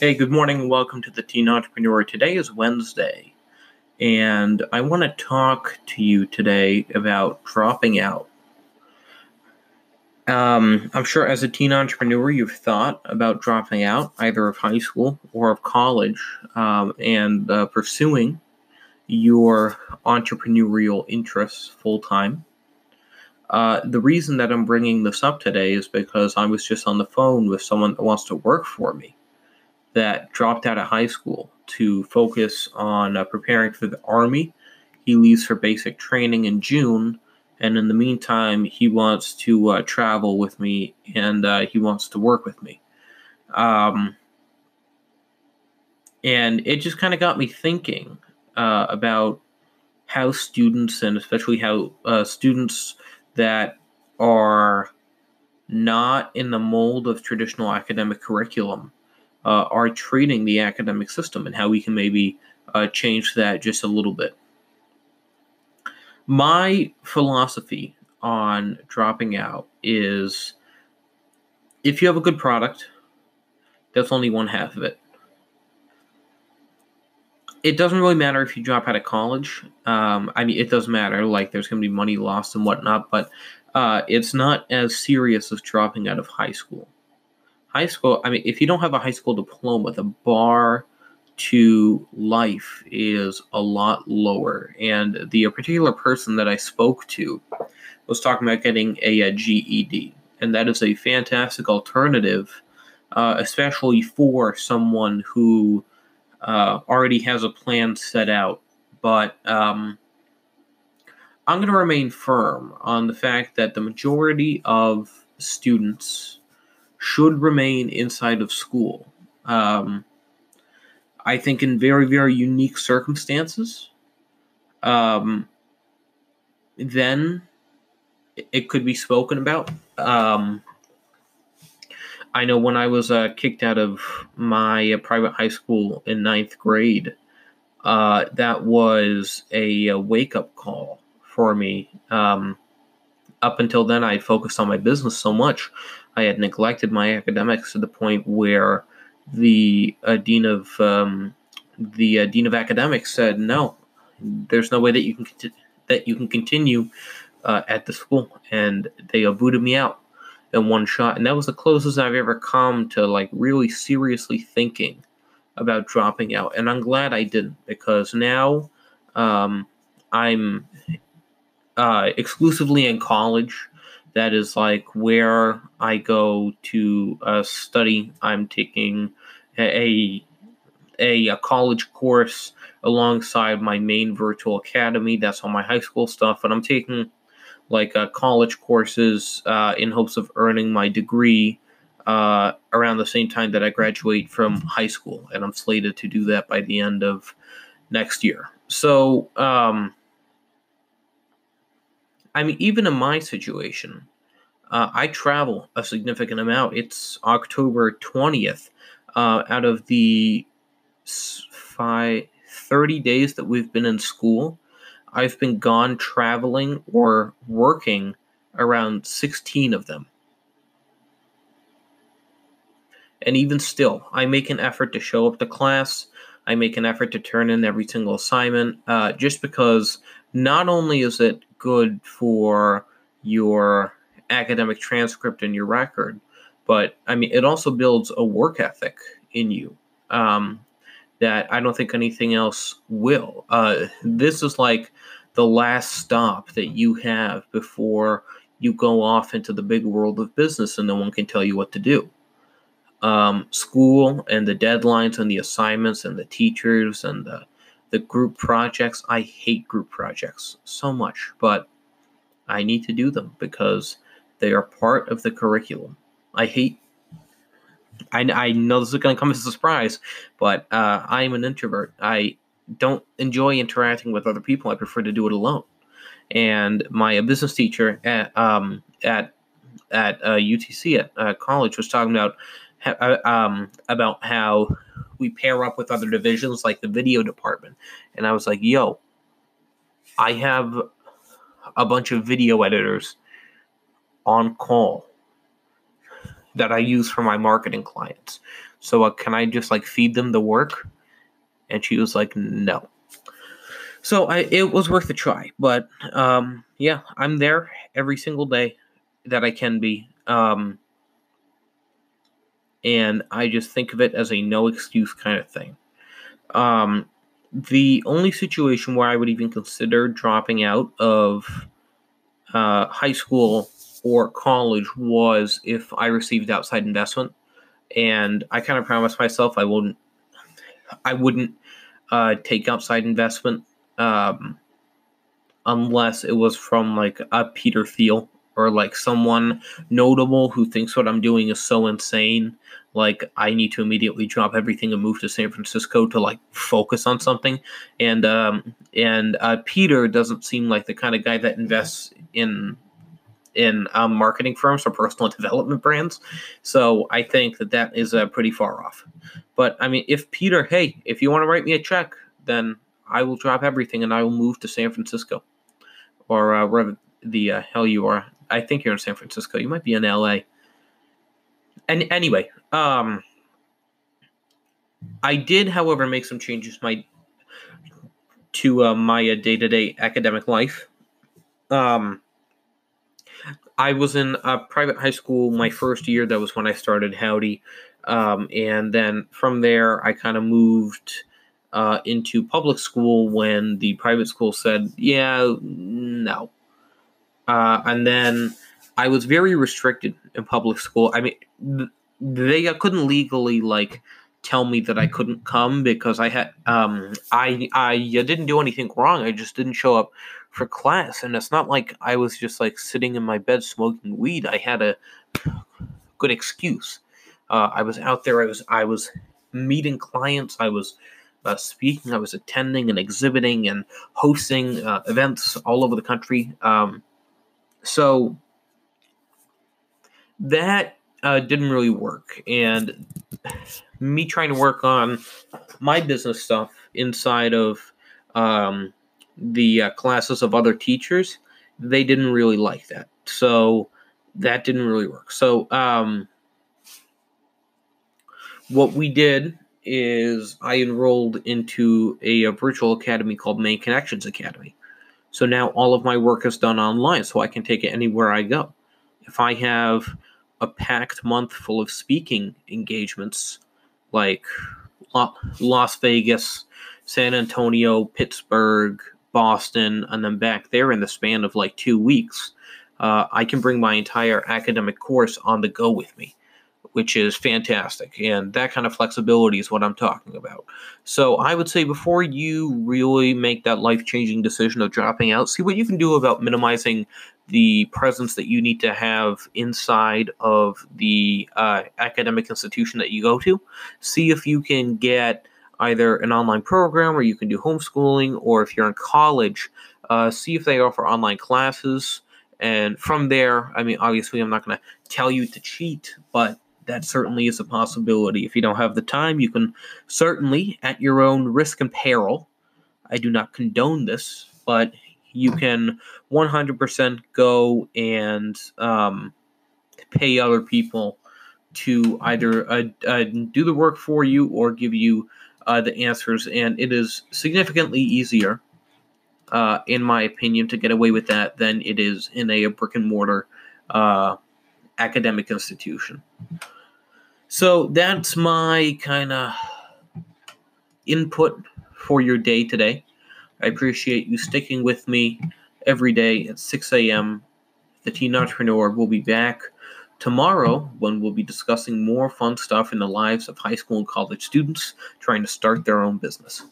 Hey, good morning welcome to the Teen Entrepreneur. Today is Wednesday, and I want to talk to you today about dropping out. Um, I'm sure as a teen entrepreneur, you've thought about dropping out either of high school or of college um, and uh, pursuing your entrepreneurial interests full time. Uh, the reason that I'm bringing this up today is because I was just on the phone with someone that wants to work for me that dropped out of high school to focus on uh, preparing for the Army. He leaves for basic training in June, and in the meantime, he wants to uh, travel with me and uh, he wants to work with me. Um, and it just kind of got me thinking uh, about how students, and especially how uh, students that are not in the mold of traditional academic curriculum uh, are treating the academic system and how we can maybe uh, change that just a little bit. My philosophy on dropping out is if you have a good product, that's only one half of it. It doesn't really matter if you drop out of college. Um, I mean, it does matter. Like, there's going to be money lost and whatnot, but uh, it's not as serious as dropping out of high school high school, I mean, if you don't have a high school diploma, the bar to life is a lot lower. And the particular person that I spoke to was talking about getting a, a GED, and that is a fantastic alternative, uh, especially for someone who uh, already has a plan set out. But um, I'm going to remain firm on the fact that the majority of students should remain inside of school. Um, I think in very, very unique circumstances, um, then it could be spoken about. Um, I know when I was uh, kicked out of my uh, private high school in ninth grade, uh, that was a, a wake up call for me. Um, up until then, I focused on my business so much I had neglected my academics to the point where the uh, dean of um, the uh, dean of academics said, "No, there's no way that you can cont- that you can continue uh, at the school," and they booted me out in one shot. And that was the closest I've ever come to like really seriously thinking about dropping out. And I'm glad I didn't because now um, I'm uh, exclusively in college that is like where I go to uh, study. I'm taking a, a, a college course alongside my main virtual academy. That's all my high school stuff, and I'm taking like uh, college courses uh, in hopes of earning my degree uh, around the same time that I graduate from high school, and I'm slated to do that by the end of next year. So. Um, I mean, even in my situation, uh, I travel a significant amount. It's October 20th. Uh, out of the five, 30 days that we've been in school, I've been gone traveling or working around 16 of them. And even still, I make an effort to show up to class. I make an effort to turn in every single assignment uh, just because not only is it good for your academic transcript and your record, but I mean, it also builds a work ethic in you um, that I don't think anything else will. Uh, this is like the last stop that you have before you go off into the big world of business and no one can tell you what to do. Um, school and the deadlines and the assignments and the teachers and the the group projects. I hate group projects so much, but I need to do them because they are part of the curriculum. I hate. I, I know this is going to come as a surprise, but uh, I am an introvert. I don't enjoy interacting with other people. I prefer to do it alone. And my business teacher at um, at at uh, UTC at uh, college was talking about uh, um, about how we pair up with other divisions like the video department. And I was like, yo, I have a bunch of video editors on call that I use for my marketing clients. So uh, can I just like feed them the work? And she was like, no. So I, it was worth a try. But um, yeah, I'm there every single day that I can be. Um, and I just think of it as a no excuse kind of thing. Um, the only situation where I would even consider dropping out of uh, high school or college was if I received outside investment, and I kind of promised myself I wouldn't, I wouldn't uh, take outside investment um, unless it was from like a Peter Thiel or like someone notable who thinks what I'm doing is so insane like I need to immediately drop everything and move to San Francisco to like focus on something. And um, and uh, Peter doesn't seem like the kind of guy that invests in in um, marketing firms or personal development brands. So I think that that is uh, pretty far off. But I mean, if Peter, hey, if you want to write me a check, then I will drop everything and I will move to San Francisco or uh, wherever the uh, hell you are. I think you're in San Francisco. You might be in LA. And anyway, um, I did, however, make some changes my to uh, my day to day academic life. Um, I was in a private high school my first year. That was when I started Howdy, um, and then from there I kind of moved uh, into public school when the private school said, "Yeah, no," uh, and then I was very restricted in public school. I mean, they couldn't legally like tell me that I couldn't come because I had um I I didn't do anything wrong. I just didn't show up for class, and it's not like I was just like sitting in my bed smoking weed. I had a good excuse. Uh, I was out there. I was I was meeting clients. I was uh, speaking. I was attending and exhibiting and hosting uh, events all over the country. Um, so that uh, didn't really work. And me trying to work on my business stuff inside of um, the uh, classes of other teachers, they didn't really like that. So that didn't really work. So um, what we did is I enrolled into a, a, virtual academy called Maine Connections Academy. So now all of my work is done online, so I can take it anywhere I go. If I have a packed month full of speaking engagements like Las Vegas, San Antonio, Pittsburgh, Boston, and then back there in the span of like two weeks. Uh, I can bring my entire academic course on the go with me which is fantastic. And that kind of flexibility is what I'm talking about. So I would say before you really make that life changing decision of dropping out, see what you can do about minimizing the presence that you need to have inside of the uh, academic institution that you go to. See if you can get either an online program or you can do homeschooling, or if you're in college, uh, see if they offer online classes. And from there, I mean, obviously, I'm not going to tell you to cheat, but that certainly is a possibility. If you don't have the time, you can certainly, at your own risk and peril, I do not condone this, but you can 100% go and um, pay other people to either uh, uh, do the work for you or give you uh, the answers. And it is significantly easier, uh, in my opinion, to get away with that than it is in a, brick and mortar uh, academic institution. So that's my kind of input for your day today. I appreciate you sticking with me every day at 6 a.m. The Teen Entrepreneur will be back tomorrow when we'll be discussing more fun stuff in the lives of high school and college students trying to start their own business.